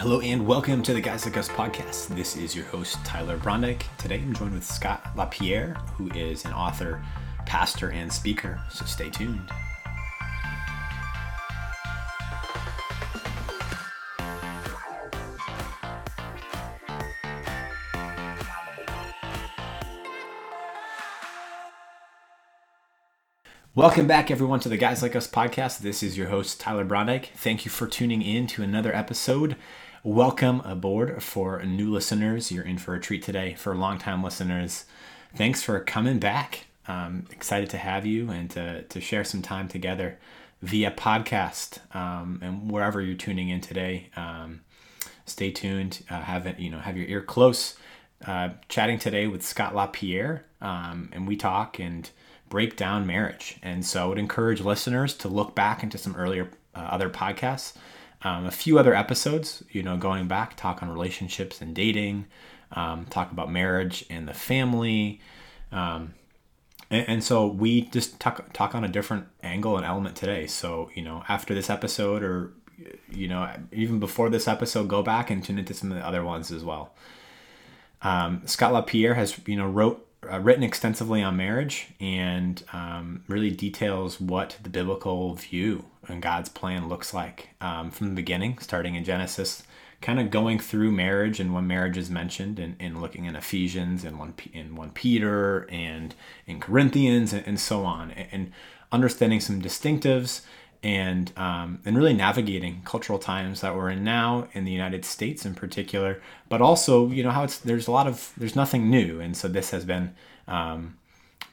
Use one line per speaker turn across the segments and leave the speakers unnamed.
Hello and welcome to the Guys Like Us podcast. This is your host, Tyler Brondike. Today I'm joined with Scott LaPierre, who is an author, pastor, and speaker. So stay tuned. Welcome back, everyone, to the Guys Like Us podcast. This is your host, Tyler Brondike. Thank you for tuning in to another episode. Welcome aboard for new listeners. You're in for a treat today. For longtime listeners, thanks for coming back. Um, excited to have you and to, to share some time together via podcast um, and wherever you're tuning in today. Um, stay tuned. Uh, have it, you know, have your ear close. Uh, chatting today with Scott LaPierre, um, and we talk and break down marriage. And so I would encourage listeners to look back into some earlier uh, other podcasts, um, a few other episodes, you know, going back, talk on relationships and dating, um, talk about marriage and the family. Um, and, and, so we just talk, talk on a different angle and element today. So, you know, after this episode or, you know, even before this episode, go back and tune into some of the other ones as well. Um, Scott LaPierre has, you know, wrote uh, written extensively on marriage and um, really details what the biblical view and God's plan looks like um, from the beginning, starting in Genesis, kind of going through marriage and when marriage is mentioned, and, and looking in Ephesians and one in one Peter and in Corinthians and, and so on, and, and understanding some distinctives and um, and really navigating cultural times that we're in now in the United States in particular, but also you know how it's there's a lot of there's nothing new, and so this has been um,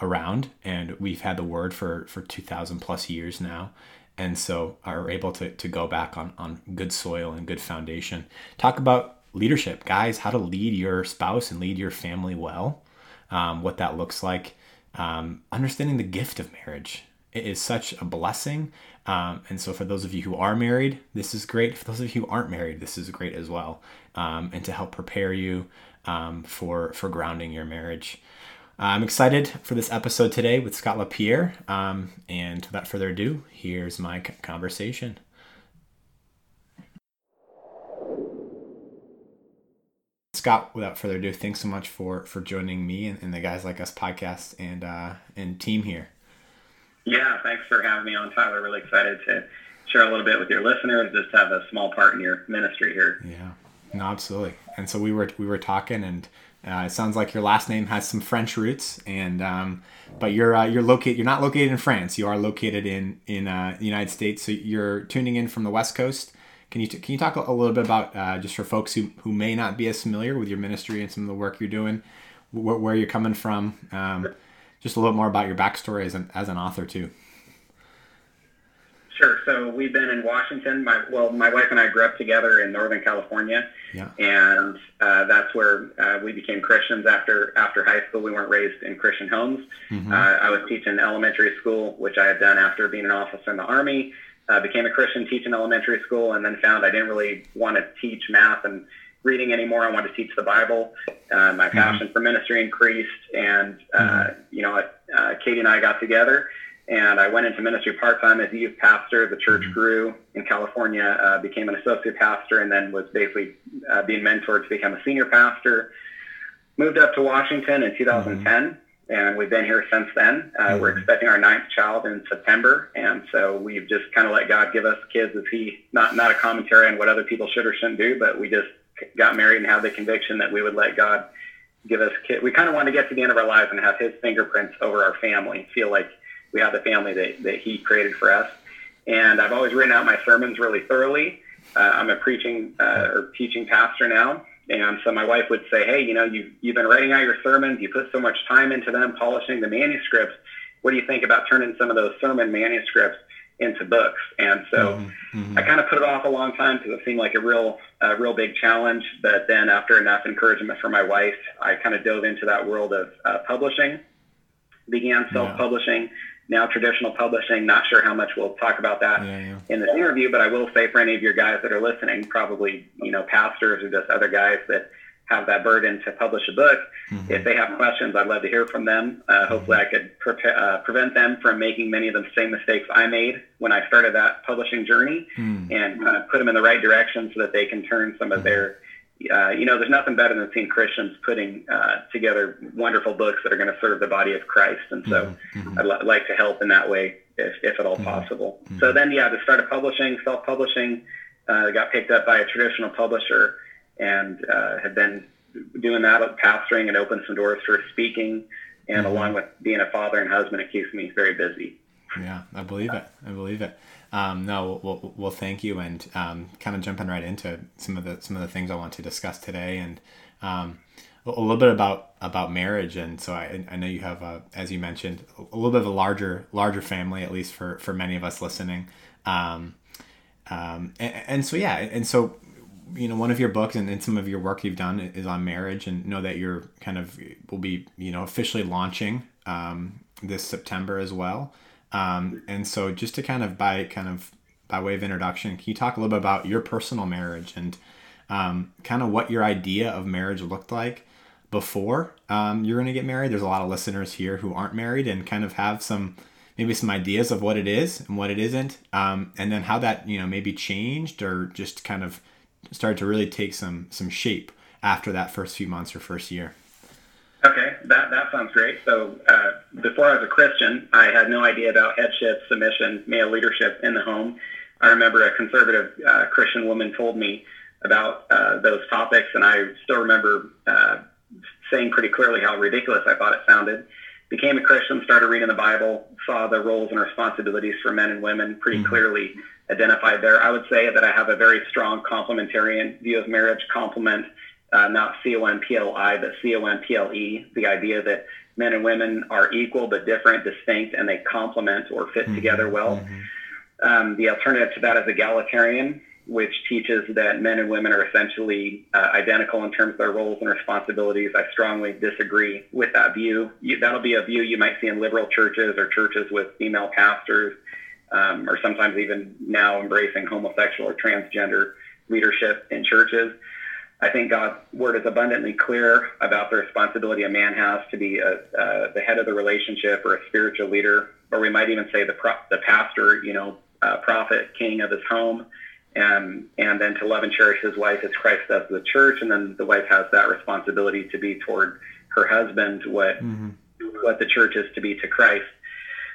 around, and we've had the word for for two thousand plus years now, and so are able to to go back on on good soil and good foundation. Talk about leadership, guys, how to lead your spouse and lead your family well, um, what that looks like, um, understanding the gift of marriage. It is such a blessing. Um, and so, for those of you who are married, this is great. For those of you who aren't married, this is great as well. Um, and to help prepare you um, for for grounding your marriage. I'm excited for this episode today with Scott LaPierre. Um, and without further ado, here's my conversation. Scott, without further ado, thanks so much for for joining me and, and the guys like us podcast and uh, and team here.
Yeah, thanks for having me on, Tyler. Really excited to share a little bit with your listeners, just have a small part in your ministry here.
Yeah, no, absolutely. And so we were we were talking, and uh, it sounds like your last name has some French roots, and um, but you're uh, you're located you're not located in France. You are located in in uh, the United States. So you're tuning in from the West Coast. Can you t- can you talk a little bit about uh, just for folks who who may not be as familiar with your ministry and some of the work you're doing, wh- where you're coming from? Um, just a little bit more about your backstory as an as an author too.
Sure. So we've been in Washington. My well, my wife and I grew up together in Northern California,
yeah.
and uh, that's where uh, we became Christians after after high school. We weren't raised in Christian homes. Mm-hmm. Uh, I was teaching elementary school, which I had done after being an officer in the Army. Uh, became a Christian teaching elementary school, and then found I didn't really want to teach math and reading anymore. I wanted to teach the Bible. Uh, my mm-hmm. passion for ministry increased, and uh, mm-hmm. you know, uh, Katie and I got together, and I went into ministry part time as a youth pastor. The church mm-hmm. grew in California, uh, became an associate pastor, and then was basically uh, being mentored to become a senior pastor. Moved up to Washington in 2010 mm-hmm. and we've been here since then. Uh, mm-hmm. We're expecting our ninth child in September, and so we've just kind of let God give us kids as He not not a commentary on what other people should or shouldn't do, but we just got married and had the conviction that we would let God give us kids. We kind of want to get to the end of our lives and have His fingerprints over our family. Feel like we have the family that, that He created for us. And I've always written out my sermons really thoroughly. Uh, I'm a preaching uh, or teaching pastor now, and so my wife would say, "Hey, you know, you you've been writing out your sermons. You put so much time into them, polishing the manuscripts. What do you think about turning some of those sermon manuscripts into books. And so mm-hmm. mm-hmm. I kind of put it off a long time because it seemed like a real, a real big challenge. But then after enough encouragement from my wife, I kind of dove into that world of uh, publishing, began self-publishing, yeah. now traditional publishing. Not sure how much we'll talk about that yeah, yeah. in this interview, but I will say for any of your guys that are listening, probably, you know, pastors or just other guys that have that burden to publish a book. Mm-hmm. If they have questions, I'd love to hear from them. Uh, mm-hmm. Hopefully, I could pre- uh, prevent them from making many of the same mistakes I made when I started that publishing journey, mm-hmm. and kind of put them in the right direction so that they can turn some of their uh, you know, there's nothing better than seeing Christians putting uh, together wonderful books that are going to serve the body of Christ. And so mm-hmm. mm-hmm. I'd li- like to help in that way if, if at all mm-hmm. possible. Mm-hmm. So then, yeah, to start of publishing, self-publishing, uh, got picked up by a traditional publisher and uh, have been doing that, pastoring and opened some doors for speaking. And mm-hmm. along with being a father and husband, it keeps me very busy.
Yeah, I believe it. I believe it. Um, no, well, well, thank you, and um, kind of jumping right into some of the some of the things I want to discuss today, and um, a little bit about about marriage. And so I, I know you have, a, as you mentioned, a little bit of a larger larger family, at least for for many of us listening. Um, um, and, and, so yeah, and so you know, one of your books and, and some of your work you've done is on marriage, and know that you're kind of will be you know officially launching um, this September as well. Um, and so just to kind of by kind of by way of introduction, can you talk a little bit about your personal marriage and um, kind of what your idea of marriage looked like before um, you're going to get married? There's a lot of listeners here who aren't married and kind of have some maybe some ideas of what it is and what it isn't, um, and then how that you know maybe changed or just kind of started to really take some some shape after that first few months or first year.
Okay, that, that sounds great. So uh, before I was a Christian, I had no idea about headship, submission, male leadership in the home. I remember a conservative uh, Christian woman told me about uh, those topics, and I still remember uh, saying pretty clearly how ridiculous I thought it sounded. Became a Christian, started reading the Bible, saw the roles and responsibilities for men and women pretty mm-hmm. clearly identified there. I would say that I have a very strong complementarian view of marriage, complement uh, not C-O-M-P-L-I, but C-O-M-P-L-E, the idea that men and women are equal but different, distinct, and they complement or fit mm-hmm. together well. Mm-hmm. Um, the alternative to that is egalitarian, which teaches that men and women are essentially uh, identical in terms of their roles and responsibilities. I strongly disagree with that view. You, that'll be a view you might see in liberal churches or churches with female pastors, um, or sometimes even now embracing homosexual or transgender leadership in churches. I think God's word is abundantly clear about the responsibility a man has to be a, uh, the head of the relationship or a spiritual leader, or we might even say the pro- the pastor, you know, uh, prophet, king of his home, and and then to love and cherish his wife as Christ does the church, and then the wife has that responsibility to be toward her husband what mm-hmm. what the church is to be to Christ.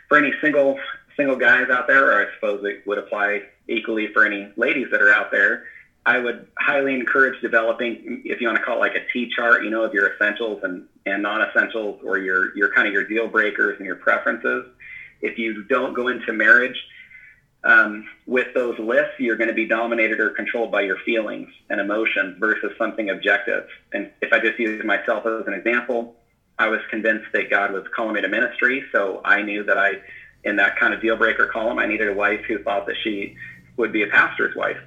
For any single single guys out there, or I suppose it would apply equally for any ladies that are out there I would highly encourage developing, if you want to call it like a T chart, you know, of your essentials and, and non-essentials or your, your kind of your deal breakers and your preferences. If you don't go into marriage um, with those lists, you're going to be dominated or controlled by your feelings and emotions versus something objective. And if I just use myself as an example, I was convinced that God was calling me to ministry. So I knew that I, in that kind of deal breaker column, I needed a wife who thought that she would be a pastor's wife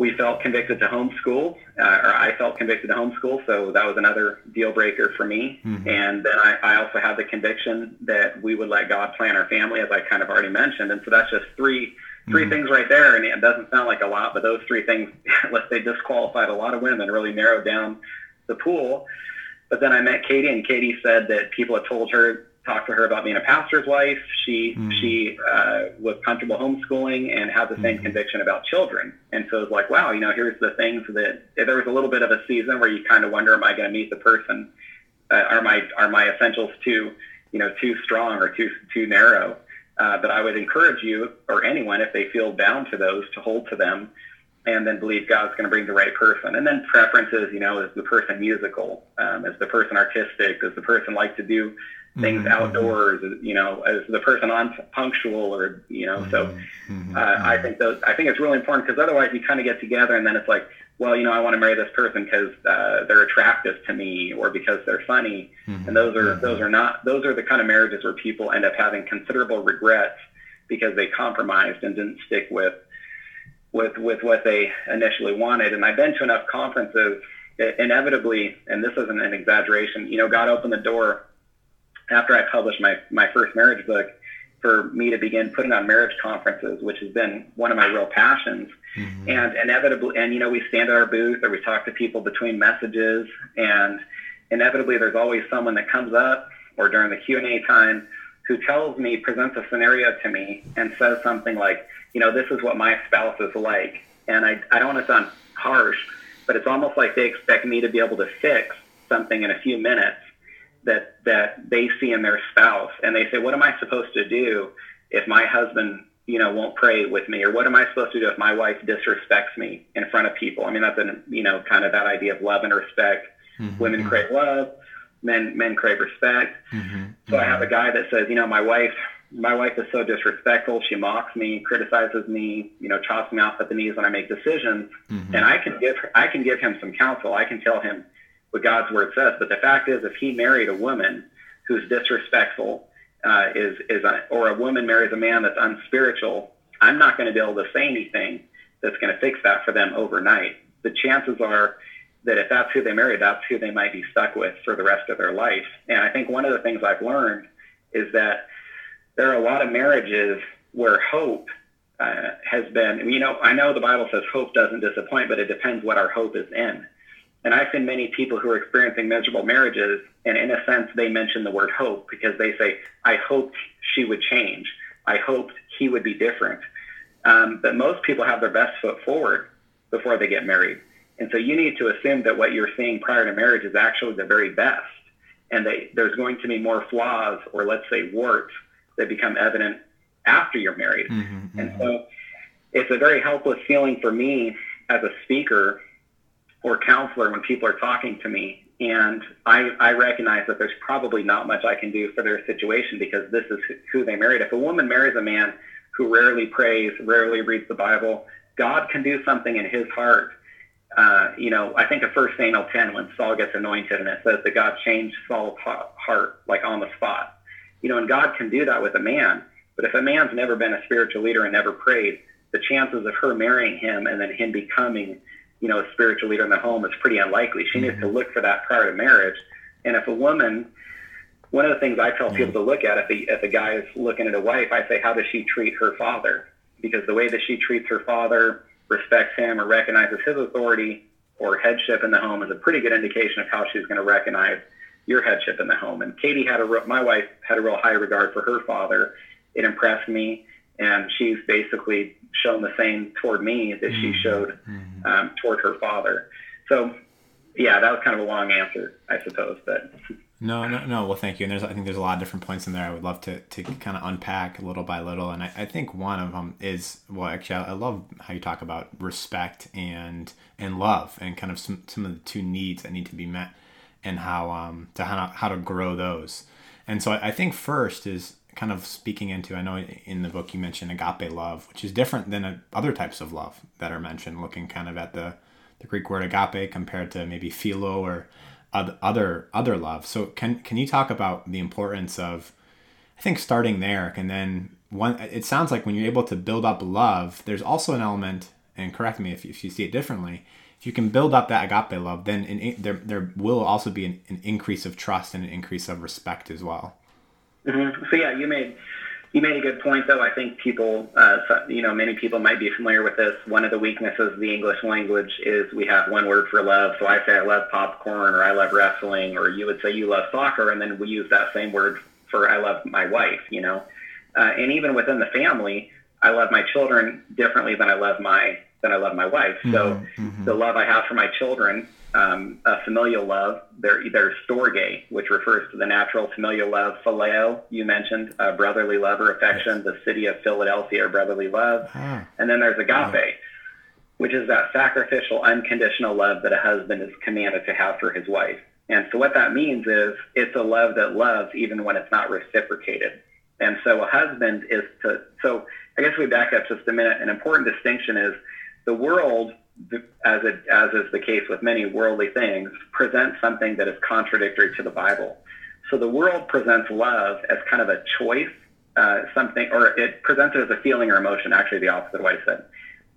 we felt convicted to homeschool, uh, or I felt convicted to homeschool, so that was another deal breaker for me. Mm-hmm. And then I, I also had the conviction that we would let God plan our family, as I kind of already mentioned. And so that's just three three mm-hmm. things right there, and it doesn't sound like a lot, but those three things, let's say, disqualified a lot of women, and really narrowed down the pool. But then I met Katie, and Katie said that people had told her talked to her about being a pastor's wife. She mm. she uh, was comfortable homeschooling and had the same mm. conviction about children. And so it was like, wow, you know, here's the things that there was a little bit of a season where you kind of wonder, am I going to meet the person? Uh, are my are my essentials too, you know, too strong or too too narrow? Uh, but I would encourage you or anyone if they feel bound to those to hold to them and then believe God's going to bring the right person. And then preferences, you know, is the person musical? Um, is the person artistic? Does the person like to do things mm-hmm. outdoors, you know, as the person on punctual or, you know, mm-hmm. so mm-hmm. uh, I think those, I think it's really important because otherwise you kind of get together and then it's like, well, you know, I want to marry this person because uh, they're attractive to me or because they're funny. Mm-hmm. And those are, those are not, those are the kind of marriages where people end up having considerable regrets because they compromised and didn't stick with, with, with what they initially wanted. And I've been to enough conferences inevitably, and this isn't an exaggeration, you know, God opened the door after I published my, my first marriage book, for me to begin putting on marriage conferences, which has been one of my real passions. Mm-hmm. And inevitably, and you know, we stand at our booth or we talk to people between messages, and inevitably, there's always someone that comes up or during the Q and A time who tells me, presents a scenario to me, and says something like, you know, this is what my spouse is like, and I, I don't want to sound harsh, but it's almost like they expect me to be able to fix something in a few minutes that that they see in their spouse and they say what am i supposed to do if my husband you know won't pray with me? Or what am i supposed to do if my wife disrespects me in front of people? I mean that's a you know kind of that idea of love and respect. Mm-hmm. women crave love men men crave respect. Mm-hmm. so i have a guy that says you know my wife my wife is so disrespectful. She mocks me criticizes me you know chops me off at the knees when i make decisions. Mm-hmm. and i can give i can give him some counsel. I can tell him what God's word says. But the fact is, if he married a woman who's disrespectful, uh, is is or a woman marries a man that's unspiritual, I'm not going to be able to say anything that's going to fix that for them overnight. The chances are that if that's who they marry, that's who they might be stuck with for the rest of their life. And I think one of the things I've learned is that there are a lot of marriages where hope uh, has been, you know, I know the Bible says hope doesn't disappoint, but it depends what our hope is in. And I've seen many people who are experiencing miserable marriages, and in a sense, they mention the word hope because they say, I hoped she would change. I hoped he would be different. Um, but most people have their best foot forward before they get married. And so you need to assume that what you're seeing prior to marriage is actually the very best. And they, there's going to be more flaws or let's say warts that become evident after you're married. Mm-hmm, and mm-hmm. so it's a very helpless feeling for me as a speaker or counselor when people are talking to me. And I, I recognize that there's probably not much I can do for their situation because this is who they married. If a woman marries a man who rarely prays, rarely reads the Bible, God can do something in his heart. Uh, you know, I think of First Samuel 10 when Saul gets anointed and it says that God changed Saul's heart like on the spot. You know, and God can do that with a man. But if a man's never been a spiritual leader and never prayed, the chances of her marrying him and then him becoming you know, a spiritual leader in the home is pretty unlikely. She mm-hmm. needs to mm-hmm. look for that prior to marriage. And if a woman, one of the things I tell mm-hmm. people to look at if the if a guy is looking at a wife, I say, how does she treat her father? Because the way that she treats her father, respects him, or recognizes his authority or headship in the home is a pretty good indication of how she's going to recognize your headship in the home. And Katie had a my wife had a real high regard for her father. It impressed me and she's basically shown the same toward me that she mm-hmm. showed mm-hmm. um, toward her father. So, yeah, that was kind of a long answer, I suppose, but.
No, no, no. Well, thank you. And there's, I think there's a lot of different points in there. I would love to, to kind of unpack little by little. And I, I think one of them is, well, actually, I love how you talk about respect and and love and kind of some, some of the two needs that need to be met and how um to how how to grow those. And so I, I think first is kind of speaking into i know in the book you mentioned agape love which is different than other types of love that are mentioned looking kind of at the the greek word agape compared to maybe philo or other other love. So can can you talk about the importance of i think starting there and then one it sounds like when you're able to build up love there's also an element and correct me if, if you see it differently if you can build up that agape love then in, there, there will also be an, an increase of trust and an increase of respect as well
Mm-hmm. So yeah, you made you made a good point, though. I think people, uh, you know, many people might be familiar with this. One of the weaknesses of the English language is we have one word for love. So I say I love popcorn, or I love wrestling, or you would say you love soccer, and then we use that same word for I love my wife. You know, uh, and even within the family, I love my children differently than I love my than I love my wife. So mm-hmm. mm-hmm. the love I have for my children um, a familial love. There, there's storge, which refers to the natural familial love. Phileo, you mentioned, uh, brotherly love or affection. The city of Philadelphia, brotherly love. Ah. And then there's agape, which is that sacrificial, unconditional love that a husband is commanded to have for his wife. And so what that means is it's a love that loves even when it's not reciprocated. And so a husband is to, so I guess we back up just a minute. An important distinction is the world as it as is the case with many worldly things, presents something that is contradictory to the Bible. So the world presents love as kind of a choice, uh, something, or it presents it as a feeling or emotion. Actually, the opposite of what I said.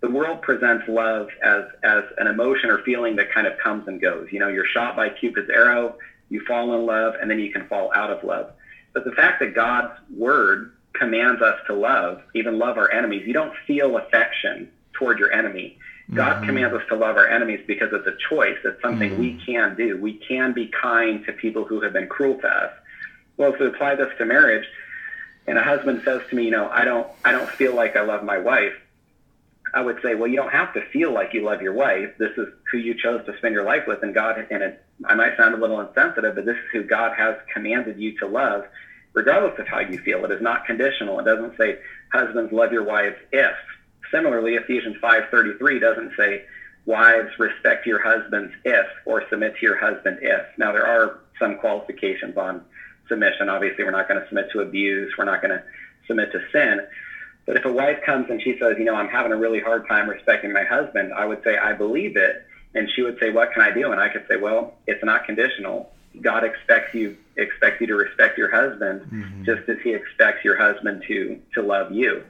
The world presents love as as an emotion or feeling that kind of comes and goes. You know, you're shot by Cupid's arrow, you fall in love, and then you can fall out of love. But the fact that God's word commands us to love, even love our enemies. You don't feel affection toward your enemy. God mm-hmm. commands us to love our enemies because it's a choice. It's something mm-hmm. we can do. We can be kind to people who have been cruel to us. Well, if we apply this to marriage, and a husband says to me, you know, I don't, I don't feel like I love my wife. I would say, well, you don't have to feel like you love your wife. This is who you chose to spend your life with, and God. And it, I might sound a little insensitive, but this is who God has commanded you to love, regardless of how you feel. It is not conditional. It doesn't say, husbands love your wives if. Similarly, Ephesians 5:33 doesn't say, wives respect your husbands if, or submit to your husband if. Now there are some qualifications on submission. Obviously, we're not going to submit to abuse. We're not going to submit to sin. But if a wife comes and she says, you know, I'm having a really hard time respecting my husband, I would say, I believe it. And she would say, what can I do? And I could say, well, it's not conditional. God expects you expects you to respect your husband mm-hmm. just as he expects your husband to to love you.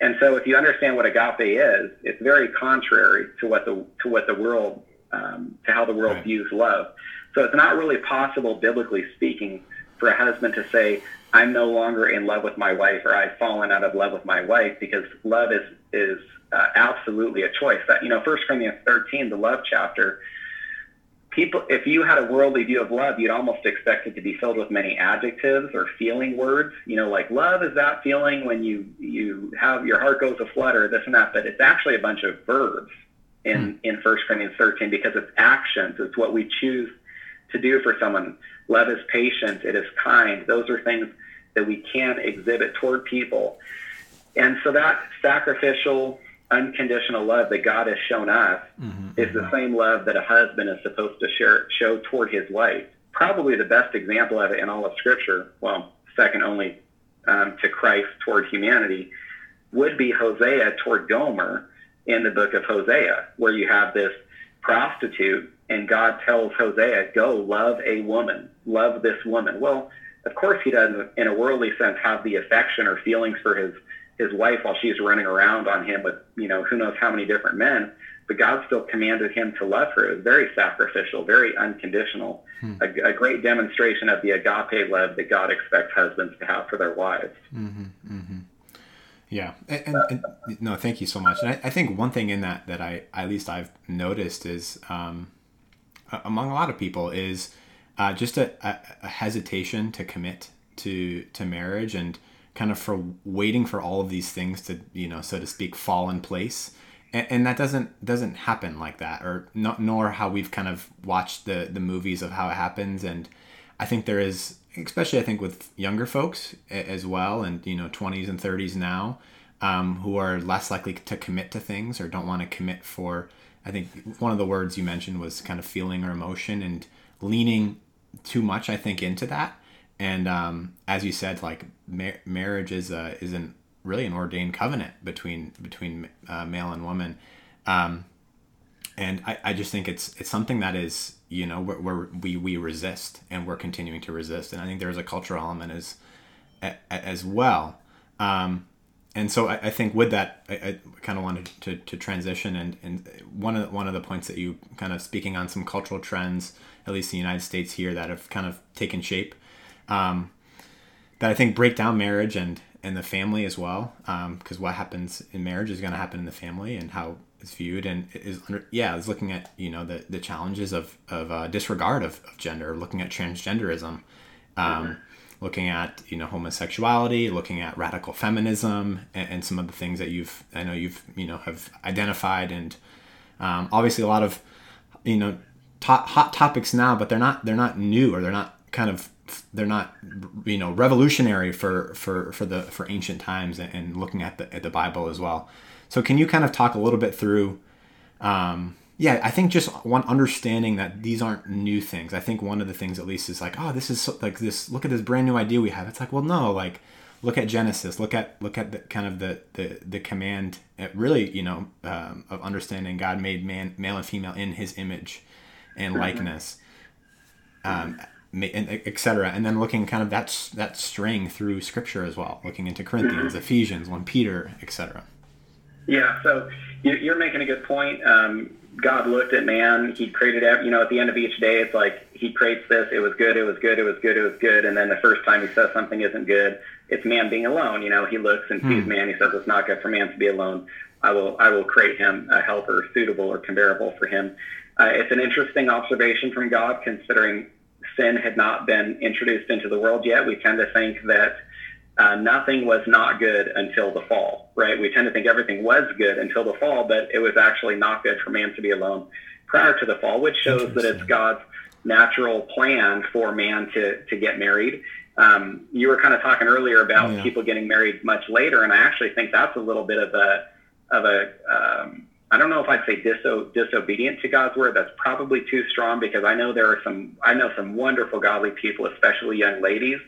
And so if you understand what agape is, it's very contrary to what the to what the world um, to how the world right. views love. So it's not really possible, biblically speaking, for a husband to say, I'm no longer in love with my wife or I've fallen out of love with my wife because love is, is uh, absolutely a choice. That, you know, First Corinthians 13, the love chapter, people, if you had a worldly view of love, you'd almost expect it to be filled with many adjectives or feeling words. You know, like love is that feeling when you, you have your heart goes a flutter, this and that, but it's actually a bunch of verbs in, hmm. in 1 Corinthians 13 because it's actions. It's what we choose to do for someone. Love is patient. It is kind. Those are things that we can exhibit toward people. And so that sacrificial, unconditional love that God has shown us mm-hmm, is the same love that a husband is supposed to share, show toward his wife. Probably the best example of it in all of Scripture, well, second only um, to Christ toward humanity, would be Hosea toward Gomer in the book of Hosea, where you have this prostitute and God tells Hosea, go love a woman, love this woman. Well, of course he doesn't, in a worldly sense, have the affection or feelings for his, his wife while she's running around on him with, you know, who knows how many different men. But God still commanded him to love her. It was very sacrificial, very unconditional, hmm. a, a, great demonstration of the agape love that God expects husbands to have for their wives.
Mm-hmm, mm-hmm. Yeah, and, and, and, no, thank you so much. And I, I, think one thing in that that I at least I've noticed is um, among a lot of people is uh, just a, a, a, hesitation to commit to to marriage and kind of for waiting for all of these things to you know so to speak fall in place and, and that doesn't doesn't happen like that or not nor how we've kind of watched the the movies of how it happens and i think there is especially i think with younger folks as well and you know 20s and 30s now um, who are less likely to commit to things or don't want to commit for I think one of the words you mentioned was kind of feeling or emotion and leaning too much, I think, into that. And um, as you said, like mar- marriage is a, is really an ordained covenant between between uh, male and woman. Um, and I, I just think it's it's something that is you know we we resist and we're continuing to resist and I think there's a cultural element as as well um, and so I, I, think with that, I, I kind of wanted to, to transition and, and one of the, one of the points that you kind of speaking on some cultural trends, at least in the United States here, that have kind of taken shape, um, that I think break down marriage and and the family as well, because um, what happens in marriage is going to happen in the family and how it's viewed and is under yeah is looking at you know the the challenges of of uh, disregard of, of gender, looking at transgenderism. Um, mm-hmm looking at you know homosexuality, looking at radical feminism, and, and some of the things that you've I know you've you know have identified, and um, obviously a lot of you know top, hot topics now, but they're not they're not new or they're not kind of they're not you know revolutionary for for for the for ancient times and, and looking at the at the Bible as well. So can you kind of talk a little bit through? Um, yeah, I think just one understanding that these aren't new things. I think one of the things at least is like, oh, this is so, like this. Look at this brand new idea we have. It's like, well, no, like look at Genesis. Look at look at the kind of the the the command. Uh, really, you know, um, of understanding God made man, male and female in His image and mm-hmm. likeness, um, etc. And then looking kind of that that string through Scripture as well, looking into Corinthians, mm-hmm. Ephesians, one Peter, etc.
Yeah. So you're making a good point. Um, God looked at man. He created, you know, at the end of each day, it's like he creates this. It was good. It was good. It was good. It was good. And then the first time he says something isn't good, it's man being alone. You know, he looks and sees hmm. man. He says it's not good for man to be alone. I will, I will create him a helper suitable or comparable for him. Uh, it's an interesting observation from God, considering sin had not been introduced into the world yet. We tend to think that uh, nothing was not good until the fall, right? We tend to think everything was good until the fall, but it was actually not good for man to be alone prior to the fall, which shows that it's God's natural plan for man to, to get married. Um, you were kind of talking earlier about yeah. people getting married much later, and I actually think that's a little bit of a of a um, I don't know if I'd say diso- disobedient to God's word. That's probably too strong because I know there are some I know some wonderful godly people, especially young ladies,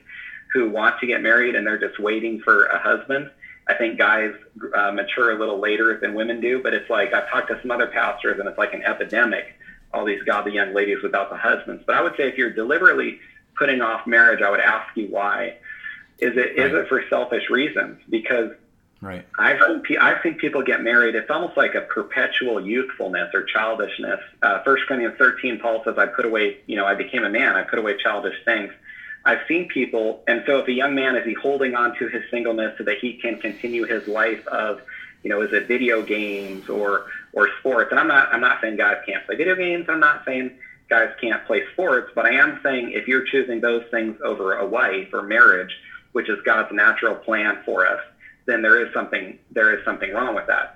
who want to get married and they're just waiting for a husband. I think guys uh, mature a little later than women do, but it's like I've talked to some other pastors and it's like an epidemic. All these godly young ladies without the husbands. But I would say if you're deliberately putting off marriage, I would ask you why. Is it right. is it for selfish reasons? Because
Right.
I've seen, pe- I've seen people get married. It's almost like a perpetual youthfulness or childishness. Uh, First Corinthians 13, Paul says, "I put away, you know, I became a man. I put away childish things." I've seen people, and so if a young man is he holding on to his singleness so that he can continue his life of, you know, is it video games or or sports? And I'm not I'm not saying guys can't play video games. I'm not saying guys can't play sports, but I am saying if you're choosing those things over a wife or marriage, which is God's natural plan for us, then there is something there is something wrong with that.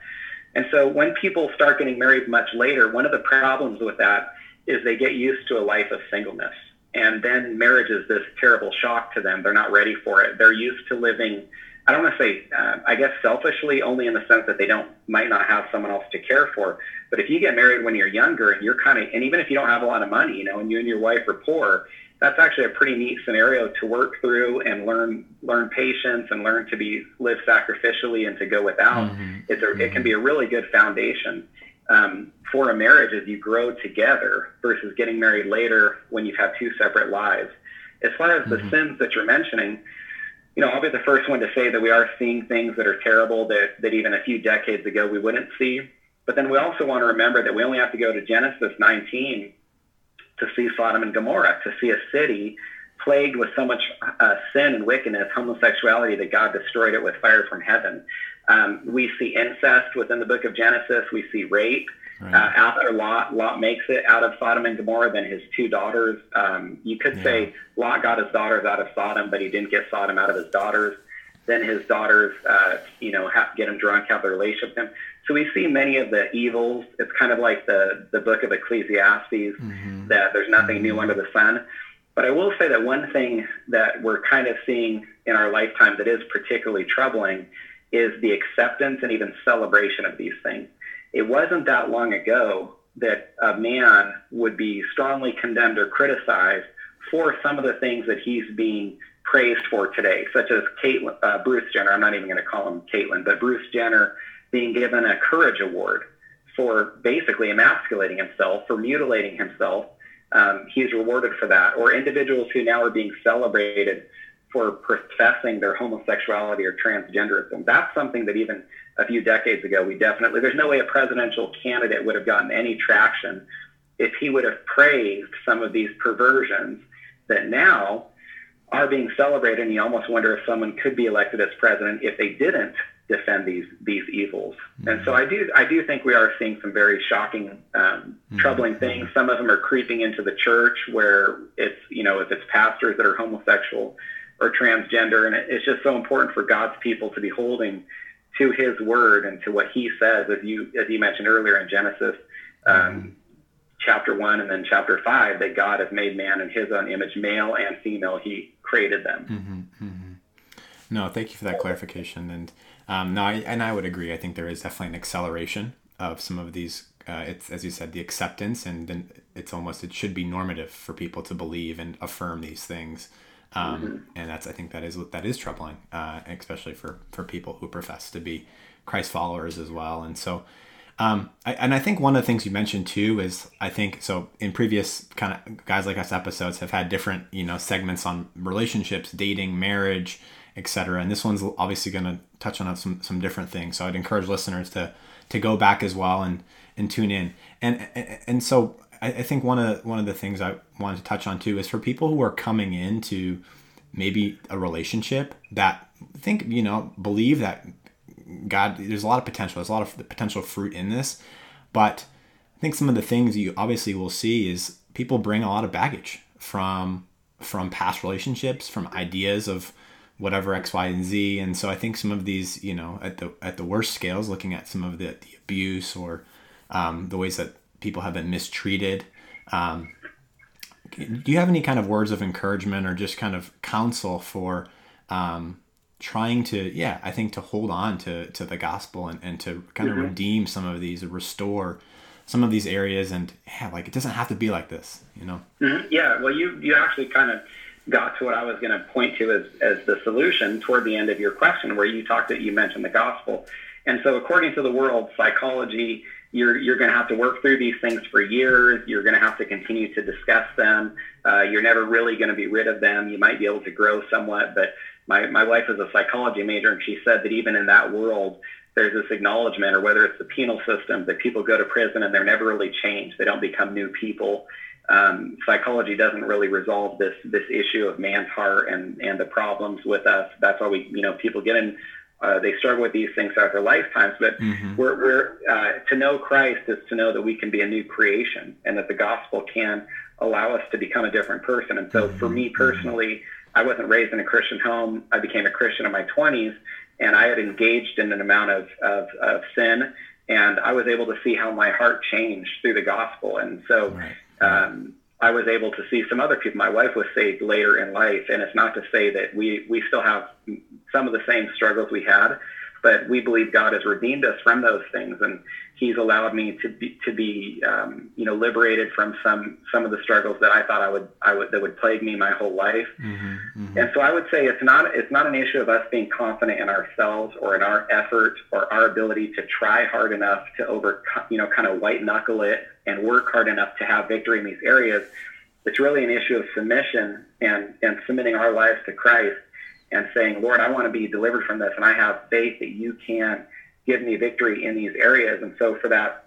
And so when people start getting married much later, one of the problems with that is they get used to a life of singleness and then marriage is this terrible shock to them. They're not ready for it. They're used to living. I don't want to say, uh, I guess, selfishly, only in the sense that they don't might not have someone else to care for. But if you get married when you're younger and you're kind of, and even if you don't have a lot of money, you know, and you and your wife are poor, that's actually a pretty neat scenario to work through and learn learn patience and learn to be live sacrificially and to go without. Mm-hmm. It's a, mm-hmm. it can be a really good foundation um, for a marriage as you grow together versus getting married later when you've had two separate lives. As far as the mm-hmm. sins that you're mentioning, you know, I'll be the first one to say that we are seeing things that are terrible that, that even a few decades ago we wouldn't see. But then we also want to remember that we only have to go to Genesis 19 to see Sodom and Gomorrah, to see a city plagued with so much uh, sin and wickedness, homosexuality, that God destroyed it with fire from heaven. Um, we see incest within the book of Genesis. We see rape. Right. Uh, after Lot, Lot makes it out of Sodom and Gomorrah, then his two daughters. Um, you could yeah. say Lot got his daughters out of Sodom, but he didn't get Sodom out of his daughters. Then his daughters, uh, you know, have, get him drunk, have a relationship with him. So we see many of the evils. It's kind of like the the book of Ecclesiastes mm-hmm. that there's nothing mm-hmm. new under the sun. But I will say that one thing that we're kind of seeing in our lifetime that is particularly troubling is the acceptance and even celebration of these things. It wasn't that long ago that a man would be strongly condemned or criticized for some of the things that he's being praised for today, such as Caitlyn, uh, Bruce Jenner. I'm not even going to call him Caitlyn, but Bruce Jenner being given a courage award for basically emasculating himself, for mutilating himself. Um, he's rewarded for that. Or individuals who now are being celebrated for professing their homosexuality or transgenderism. That's something that even a few decades ago, we definitely, there's no way a presidential candidate would have gotten any traction if he would have praised some of these perversions that now are being celebrated. And you almost wonder if someone could be elected as president if they didn't defend these these evils. Mm-hmm. And so I do I do think we are seeing some very shocking, um, mm-hmm. troubling things. Some of them are creeping into the church where it's you know if it's pastors that are homosexual or transgender. And it's just so important for God's people to be holding to His word and to what He says, as you as you mentioned earlier in Genesis. Um, mm-hmm. Chapter one and then chapter five, that God has made man in His own image, male and female. He created them.
Mm-hmm, mm-hmm. No, thank you for that clarification. And um, no, I, and I would agree. I think there is definitely an acceleration of some of these. Uh, it's as you said, the acceptance, and then it's almost it should be normative for people to believe and affirm these things. Um, mm-hmm. And that's I think that is that is troubling, uh, especially for for people who profess to be Christ followers as well. And so, um, I, and I think one of the things you mentioned too is I think so in previous kind of guys like us episodes have had different you know segments on relationships, dating, marriage, etc. And this one's obviously going to touch on some some different things. So I'd encourage listeners to to go back as well and and tune in. And and, so I, I think one of one of the things I wanted to touch on too is for people who are coming into maybe a relationship that think you know believe that God there's a lot of potential there's a lot of potential fruit in this but I think some of the things you obviously will see is people bring a lot of baggage from from past relationships from ideas of whatever X, Y, and Z. And so I think some of these, you know, at the at the worst scales, looking at some of the, the abuse or um, the ways that people have been mistreated. Um, do you have any kind of words of encouragement or just kind of counsel for um, trying to, yeah, I think to hold on to, to the gospel and, and to kind of mm-hmm. redeem some of these, restore some of these areas and yeah, like it doesn't have to be like this, you know?
Mm-hmm. Yeah. Well, you, you actually kind of got to what I was going to point to as, as the solution toward the end of your question, where you talked that you mentioned the gospel. And so, according to the world, psychology, you're, you're going to have to work through these things for years. You're going to have to continue to discuss them. Uh, you're never really going to be rid of them. You might be able to grow somewhat, but my, my wife is a psychology major, and she said that even in that world, there's this acknowledgement, or whether it's the penal system, that people go to prison and they're never really changed. They don't become new people um, psychology doesn't really resolve this this issue of man's heart and and the problems with us. That's why we you know people get in. Uh, they struggle with these things throughout their lifetimes, but mm-hmm. we're, we're uh, to know Christ is to know that we can be a new creation and that the gospel can allow us to become a different person. And so, mm-hmm. for me personally, I wasn't raised in a Christian home. I became a Christian in my 20s, and I had engaged in an amount of, of, of sin, and I was able to see how my heart changed through the gospel. And so, right um, I was able to see some other people. My wife was saved later in life, and it's not to say that we we still have some of the same struggles we had, but we believe God has redeemed us from those things, and He's allowed me to be to be um, you know liberated from some some of the struggles that I thought I would I would that would plague me my whole life. Mm-hmm, mm-hmm. And so I would say it's not it's not an issue of us being confident in ourselves or in our effort or our ability to try hard enough to overcome you know kind of white knuckle it and work hard enough to have victory in these areas. It's really an issue of submission and and submitting our lives to Christ and saying, Lord, I want to be delivered from this, and I have faith that you can give me victory in these areas. And so for that,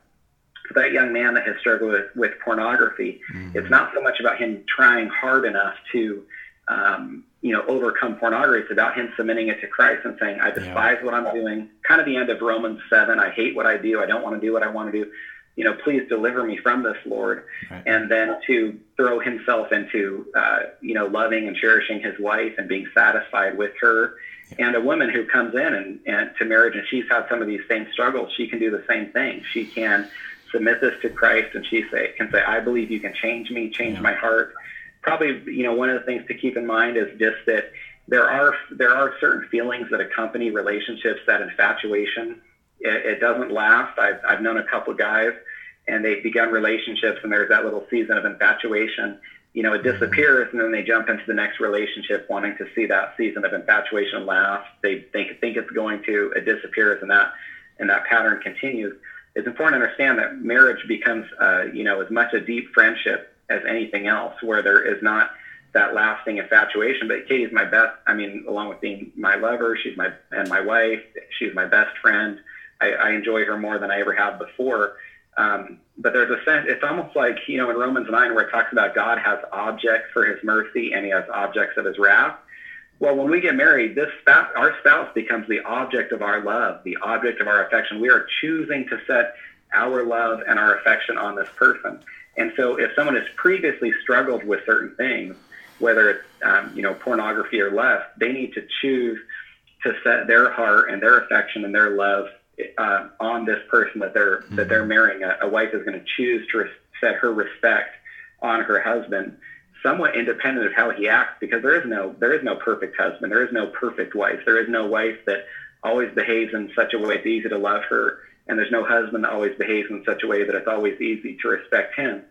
for that young man that has struggled with, with pornography, mm-hmm. it's not so much about him trying hard enough to, um, you know, overcome pornography. It's about him submitting it to Christ and saying, I despise yeah. what I'm doing. Kind of the end of Romans 7. I hate what I do. I don't want to do what I want to do you know, please deliver me from this, Lord. Right. And then to throw himself into, uh, you know, loving and cherishing his wife and being satisfied with her. Yeah. And a woman who comes in and, and to marriage and she's had some of these same struggles, she can do the same thing. She can submit this to Christ and she say, can say, I believe you can change me, change yeah. my heart. Probably, you know, one of the things to keep in mind is just that there are there are certain feelings that accompany relationships, that infatuation, it, it doesn't last. I've, I've known a couple of guys and they've begun relationships and there's that little season of infatuation. You know, it mm-hmm. disappears and then they jump into the next relationship wanting to see that season of infatuation last. They think, think it's going to, it disappears and that, and that pattern continues. It's important to understand that marriage becomes, uh, you know, as much a deep friendship as anything else where there is not that lasting infatuation. But Katie's my best, I mean, along with being my lover, she's my, and my wife, she's my best friend I, I enjoy her more than I ever have before. Um, but there's a sense, it's almost like, you know, in Romans 9, where it talks about God has objects for his mercy and he has objects of his wrath. Well, when we get married, this spouse, our spouse becomes the object of our love, the object of our affection. We are choosing to set our love and our affection on this person. And so if someone has previously struggled with certain things, whether it's, um, you know, pornography or lust, they need to choose to set their heart and their affection and their love uh, on this person that they're mm-hmm. that they're mm-hmm. marrying. A, a wife is going to choose to res- set her respect on her husband, somewhat independent of how he acts, because there is no there is no perfect husband, there is no perfect wife, there is no wife that always behaves in such a way it's easy to love her, and there's no husband that always behaves in such a way that it's always easy to respect him,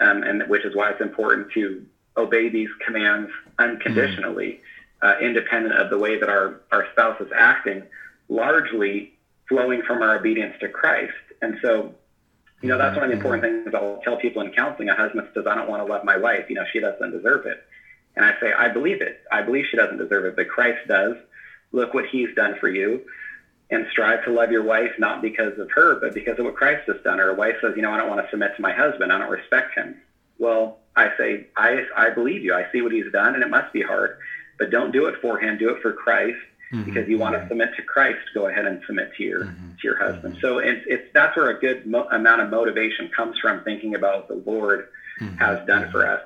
um, and which is why it's important to obey these commands unconditionally, mm-hmm. uh, independent of the way that our our spouse is acting. Largely flowing from our obedience to Christ. And so, you know, that's one of the important things I'll tell people in counseling. A husband says, I don't want to love my wife. You know, she doesn't deserve it. And I say, I believe it. I believe she doesn't deserve it, but Christ does. Look what he's done for you. and strive to love your wife not because of her, but because of what Christ has done. Or a wife says, you know, I don't want to submit to my husband. I don't respect him. Well, I say, I, I believe you. I see what he's done, and it must be hard. But don't do it for him. Do it for Christ mm-hmm. because you want to submit to Christ. Go ahead and submit to your mm-hmm. to your husband. Mm-hmm. So it's, it's that's where a good mo- amount of motivation comes from. Thinking about what the Lord mm-hmm. has done for us.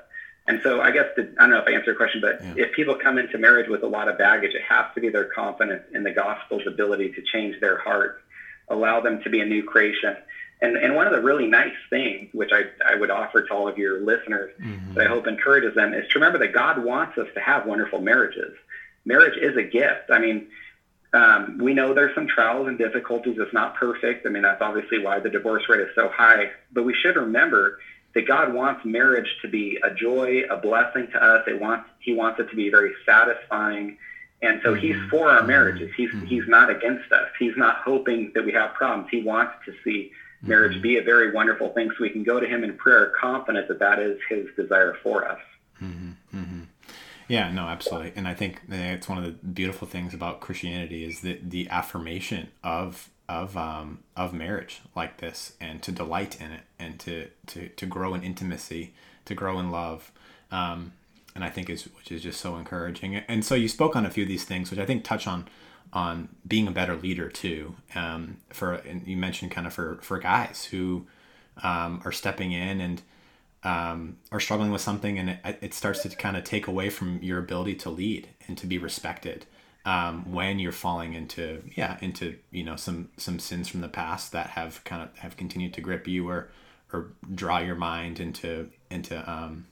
And so I guess the, I don't know if I answered your question, but yeah. if people come into marriage with a lot of baggage, it has to be their confidence in the gospel's ability to change their heart, allow them to be a new creation. And, and one of the really nice things, which I, I would offer to all of your listeners, mm-hmm. that I hope encourages them, is to remember that God wants us to have wonderful marriages. Marriage is a gift. I mean, um, we know there's some trials and difficulties. It's not perfect. I mean, that's obviously why the divorce rate is so high. But we should remember that God wants marriage to be a joy, a blessing to us. It wants He wants it to be very satisfying. And so mm-hmm. he's for our marriages. He's mm-hmm. he's not against us. He's not hoping that we have problems. He wants to see marriage mm-hmm. be a very wonderful thing so we can go to him in prayer confident that that is his desire for us.
Mm-hmm. Mm-hmm. Yeah, no, absolutely. And I think it's one of the beautiful things about Christianity is that the affirmation of of um, of marriage like this and to delight in it and to to to grow in intimacy to grow in love um, and I think is which is just so encouraging and so you spoke on a few of these things which I think touch on on being a better leader too um, for and you mentioned kind of for for guys who um, are stepping in and um, are struggling with something and it, it starts to kind of take away from your ability to lead and to be respected um, when you're falling into yeah into you know some some sins from the past that have kind of have continued to grip you or or draw your mind into into um,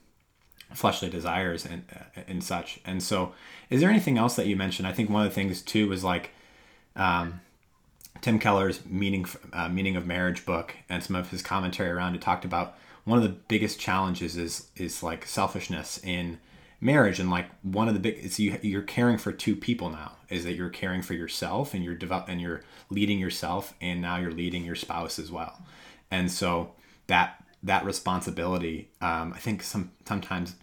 fleshly desires and uh, and such. And so, is there anything else that you mentioned? I think one of the things too was like um, Tim Keller's meaning uh, meaning of marriage book and some of his commentary around it talked about one of the biggest challenges is is like selfishness in marriage. And like one of the big it's you you're caring for two people now is that you're caring for yourself and you're develop and you're leading yourself and now you're leading your spouse as well. And so that that responsibility um, i think some sometimes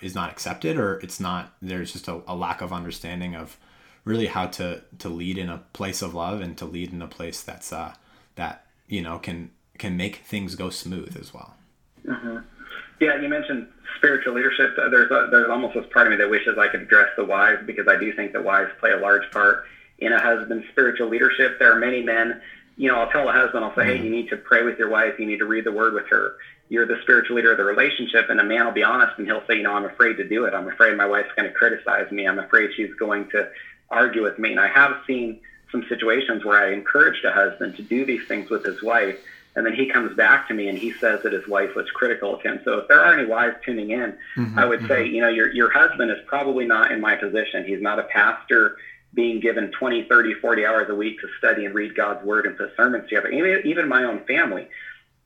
is not accepted or it's not there's just a, a lack of understanding of really how to to lead in a place of love and to lead in a place that's uh that you know can can make things go smooth as well
mm-hmm. yeah you mentioned spiritual leadership, there's a, there's almost this part of me that wishes I could address the wives because I do think that wives play a large part in a husband's spiritual leadership. There are many men, you know, I'll tell a husband, I'll say, mm-hmm. hey, you need to pray with your wife, you need to read the word with her. You're the spiritual leader of the relationship, and a man will be honest and he'll say, you know, I'm afraid to do it. I'm afraid my wife's going to criticize me. I'm afraid she's going to argue with me. And I have seen some situations where I encouraged a husband to do these things with his wife and then he comes back to me and he says that his wife was critical of him. So if there are any wives tuning in, mm-hmm, I would mm-hmm. say, you know, your, your husband is probably not in my position. He's not a pastor being given 20, 30, 40 hours a week to study and read God's word and put sermons together. Even, even my own family,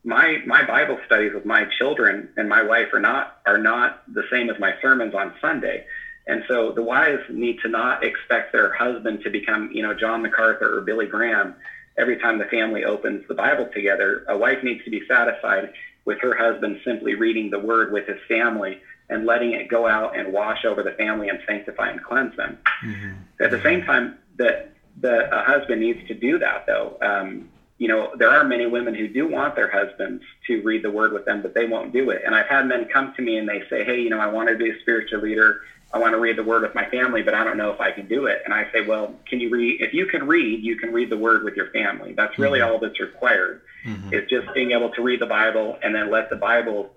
my, my Bible studies with my children and my wife are not, are not the same as my sermons on Sunday. And so the wives need to not expect their husband to become, you know, John MacArthur or Billy Graham every time the family opens the Bible together, a wife needs to be satisfied with her husband simply reading the word with his family and letting it go out and wash over the family and sanctify and cleanse them. Mm-hmm. At the same time, that the a husband needs to do that though. Um, you know, there are many women who do want their husbands to read the word with them, but they won't do it. And I've had men come to me and they say, "Hey, you know, I want to be a spiritual leader. I want to read the word with my family, but I don't know if I can do it. And I say, well, can you read? If you can read, you can read the word with your family. That's really mm-hmm. all that's required. Mm-hmm. Is just being able to read the Bible and then let the Bible,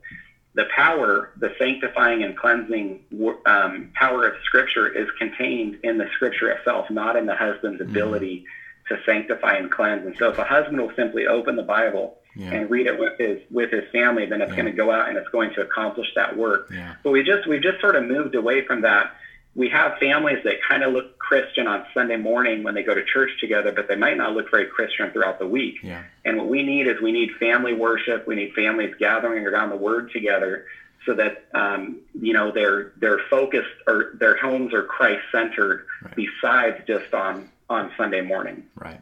the power, the sanctifying and cleansing um, power of Scripture is contained in the Scripture itself, not in the husband's mm-hmm. ability to sanctify and cleanse. And so, if a husband will simply open the Bible yeah. and read it with his with his family, then it's yeah. going to go out and it's going to accomplish that work. Yeah. But we just we just sort of moved away from that. We have families that kind of look Christian on Sunday morning when they go to church together, but they might not look very Christian throughout the week. Yeah. And what we need is we need family worship. We need families gathering around the Word together, so that um, you know their their focus or their homes are Christ centered, right. besides just on on Sunday morning.
Right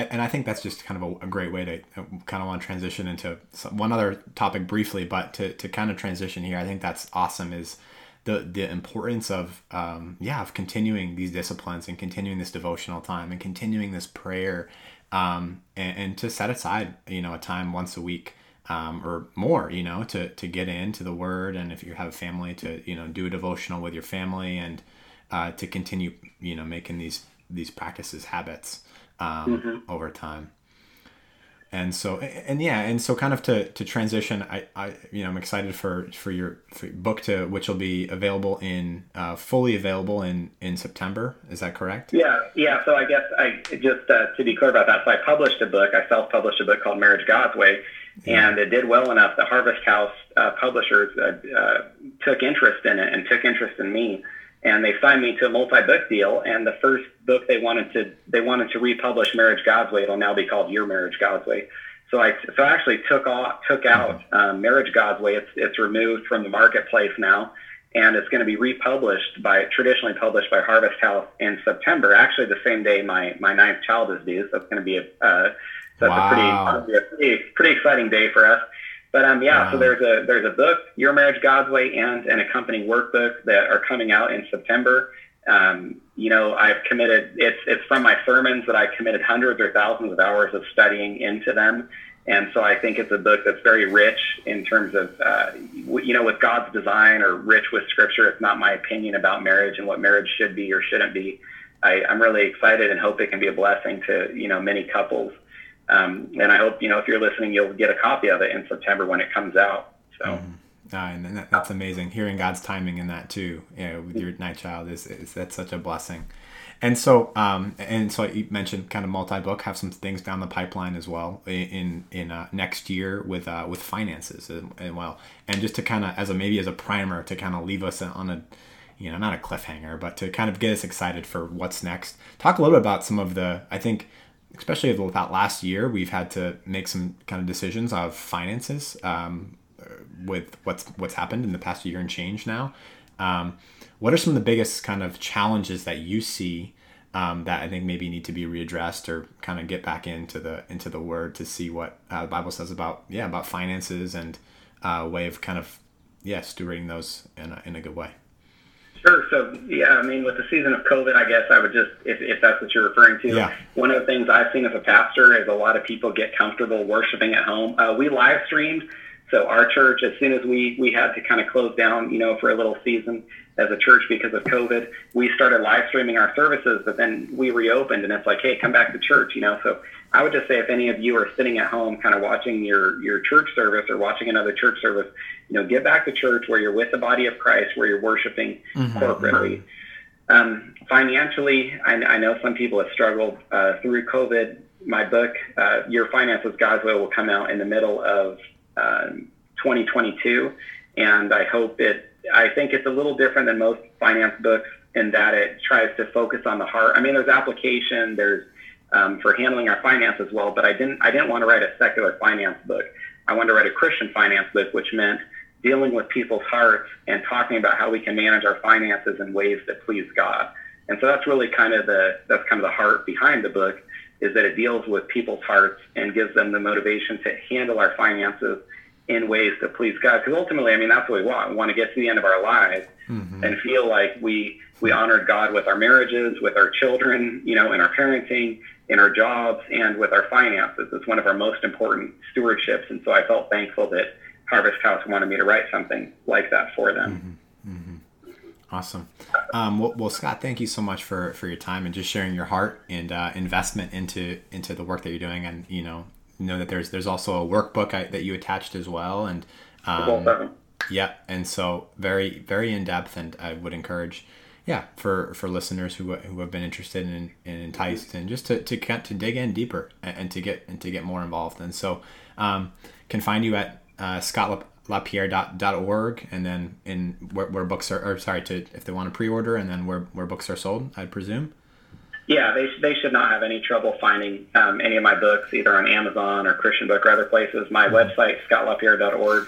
and, I think that's just kind of a, a, great way to uh, kind of want to transition into some, one other topic briefly, but to, to kind of transition here, I think that's awesome is the the importance of um, yeah of continuing these disciplines and continuing this devotional time and continuing this prayer um, and, and to set aside you know a time once a week um, or more, you know, to, to get into the word. And if you have a family to, you know, do a devotional with your family and uh, to continue, you know, making these, these practices habits um, mm-hmm. over time. And so and yeah and so kind of to to transition i i you know i'm excited for for your, for your book to which will be available in uh, fully available in in september. Is that correct?
Yeah yeah. So i guess i just uh, to be clear about that so i published a book i self-published a book called marriage god's way yeah. and it did well enough that harvest house uh, publishers uh, uh, took interest in it and took interest in me and they signed me to a multi-book deal. And the first book they wanted to they wanted to republish Marriage God's Way. It'll now be called Your Marriage God's Way. So I so I actually took off took out um, Marriage God's Way. It's it's removed from the marketplace now, and it's going to be republished by traditionally published by Harvest House in September. Actually, the same day my my ninth child is due. So it's going to be a uh, that's wow. a pretty, a pretty pretty exciting day for us. But um, yeah, wow. so there's a there's a book, Your Marriage God's Way, and an accompanying workbook that are coming out in September. Um, you know, I've committed it's it's from my sermons that I committed hundreds or thousands of hours of studying into them, and so I think it's a book that's very rich in terms of uh, you know with God's design or rich with Scripture. It's not my opinion about marriage and what marriage should be or shouldn't be. I, I'm really excited and hope it can be a blessing to you know many couples. Um, and I hope, you know, if you're listening, you'll get a copy of it in September when it comes out. So. Mm-hmm.
Uh, and that, that's amazing. Hearing God's timing in that too, you know, with your night child is, is that's such a blessing. And so, um, and so you mentioned kind of multi-book, have some things down the pipeline as well in in uh, next year with uh, with finances and well. And just to kind of as a maybe as a primer to kind of leave us on a you know not a cliffhanger, but to kind of get us excited for what's next. Talk a little bit about some of the I think especially with that last year, we've had to make some kind of decisions of finances um, with what's what's happened in the past year and change now. Um, what are some of the biggest kind of challenges that you see um, that I think maybe need to be readdressed or kind of get back into the into the word to see what uh, the Bible says about yeah about finances and a uh, way of kind of yeah stewarding those in a, in a good way.
Sure. So, yeah, I mean, with the season of COVID, I guess I would just, if, if that's what you're referring to, yeah. one of the things I've seen as a pastor is a lot of people get comfortable worshiping at home. Uh, we live streamed. So our church, as soon as we, we had to kind of close down, you know, for a little season as a church because of COVID, we started live streaming our services, but then we reopened and it's like, hey, come back to church, you know. So I would just say if any of you are sitting at home kind of watching your, your church service or watching another church service, you know, get back to church where you're with the body of Christ, where you're worshiping mm-hmm. corporately. Um, financially, I, I, know some people have struggled uh, through COVID. My book, uh, Your Finances God's Way, will come out in the middle of uh, 2022, and I hope it. I think it's a little different than most finance books in that it tries to focus on the heart. I mean, there's application, there's um, for handling our finances well, but I didn't. I didn't want to write a secular finance book. I wanted to write a Christian finance book, which meant dealing with people's hearts and talking about how we can manage our finances in ways that please God. And so that's really kind of the that's kind of the heart behind the book is that it deals with people's hearts and gives them the motivation to handle our finances in ways that please God. Because ultimately, I mean, that's what we want. We want to get to the end of our lives mm-hmm. and feel like we we honored God with our marriages, with our children, you know, in our parenting, in our jobs, and with our finances. It's one of our most important stewardships. And so I felt thankful that Harvest House wanted me to write something like that for them.
Mm-hmm. Awesome. Um, well, well, Scott, thank you so much for, for your time and just sharing your heart and uh, investment into into the work that you're doing. And you know, know that there's there's also a workbook I, that you attached as well. And um, yeah, and so very very in depth. And I would encourage, yeah, for for listeners who who have been interested and, and enticed and just to to to dig in deeper and, and to get and to get more involved. And so um, can find you at uh, scottlapierre.org, and then in where, where books are, or sorry, to if they want to pre-order, and then where, where books are sold, I presume.
Yeah, they, they should not have any trouble finding um, any of my books, either on Amazon or Christian Book or other places. My mm-hmm. website, scottlapierre.org,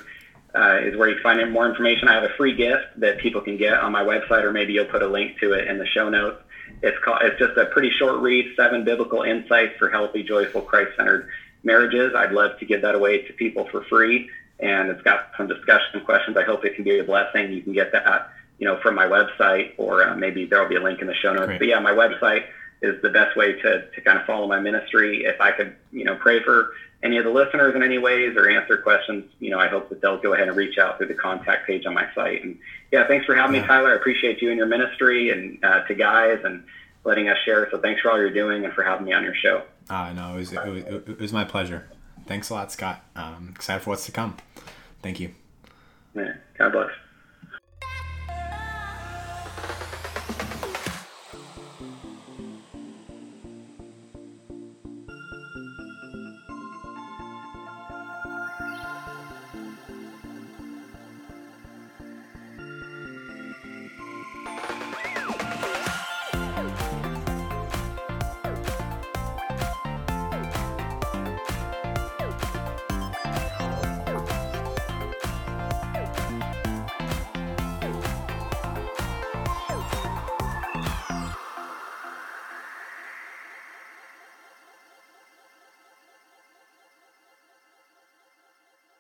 uh, is where you can find more information. I have a free gift that people can get on my website, or maybe you'll put a link to it in the show notes. It's called. It's just a pretty short read: seven biblical insights for healthy, joyful, Christ-centered marriages. I'd love to give that away to people for free and it's got some discussion questions. I hope it can be a blessing. You can get that you know, from my website, or uh, maybe there will be a link in the show notes. Great. But yeah, my website is the best way to, to kind of follow my ministry. If I could, you know, pray for any of the listeners in any ways or answer questions, you know, I hope that they'll go ahead and reach out through the contact page on my site. And yeah, thanks for having yeah. me, Tyler. I appreciate you and your ministry and uh, to guys and letting us share. So thanks for all you're doing and for having me on your show.
Uh, no, it was, it was, it was my pleasure. Thanks a lot, Scott. Um, excited for what's to come. Thank you.
Yeah, God bless.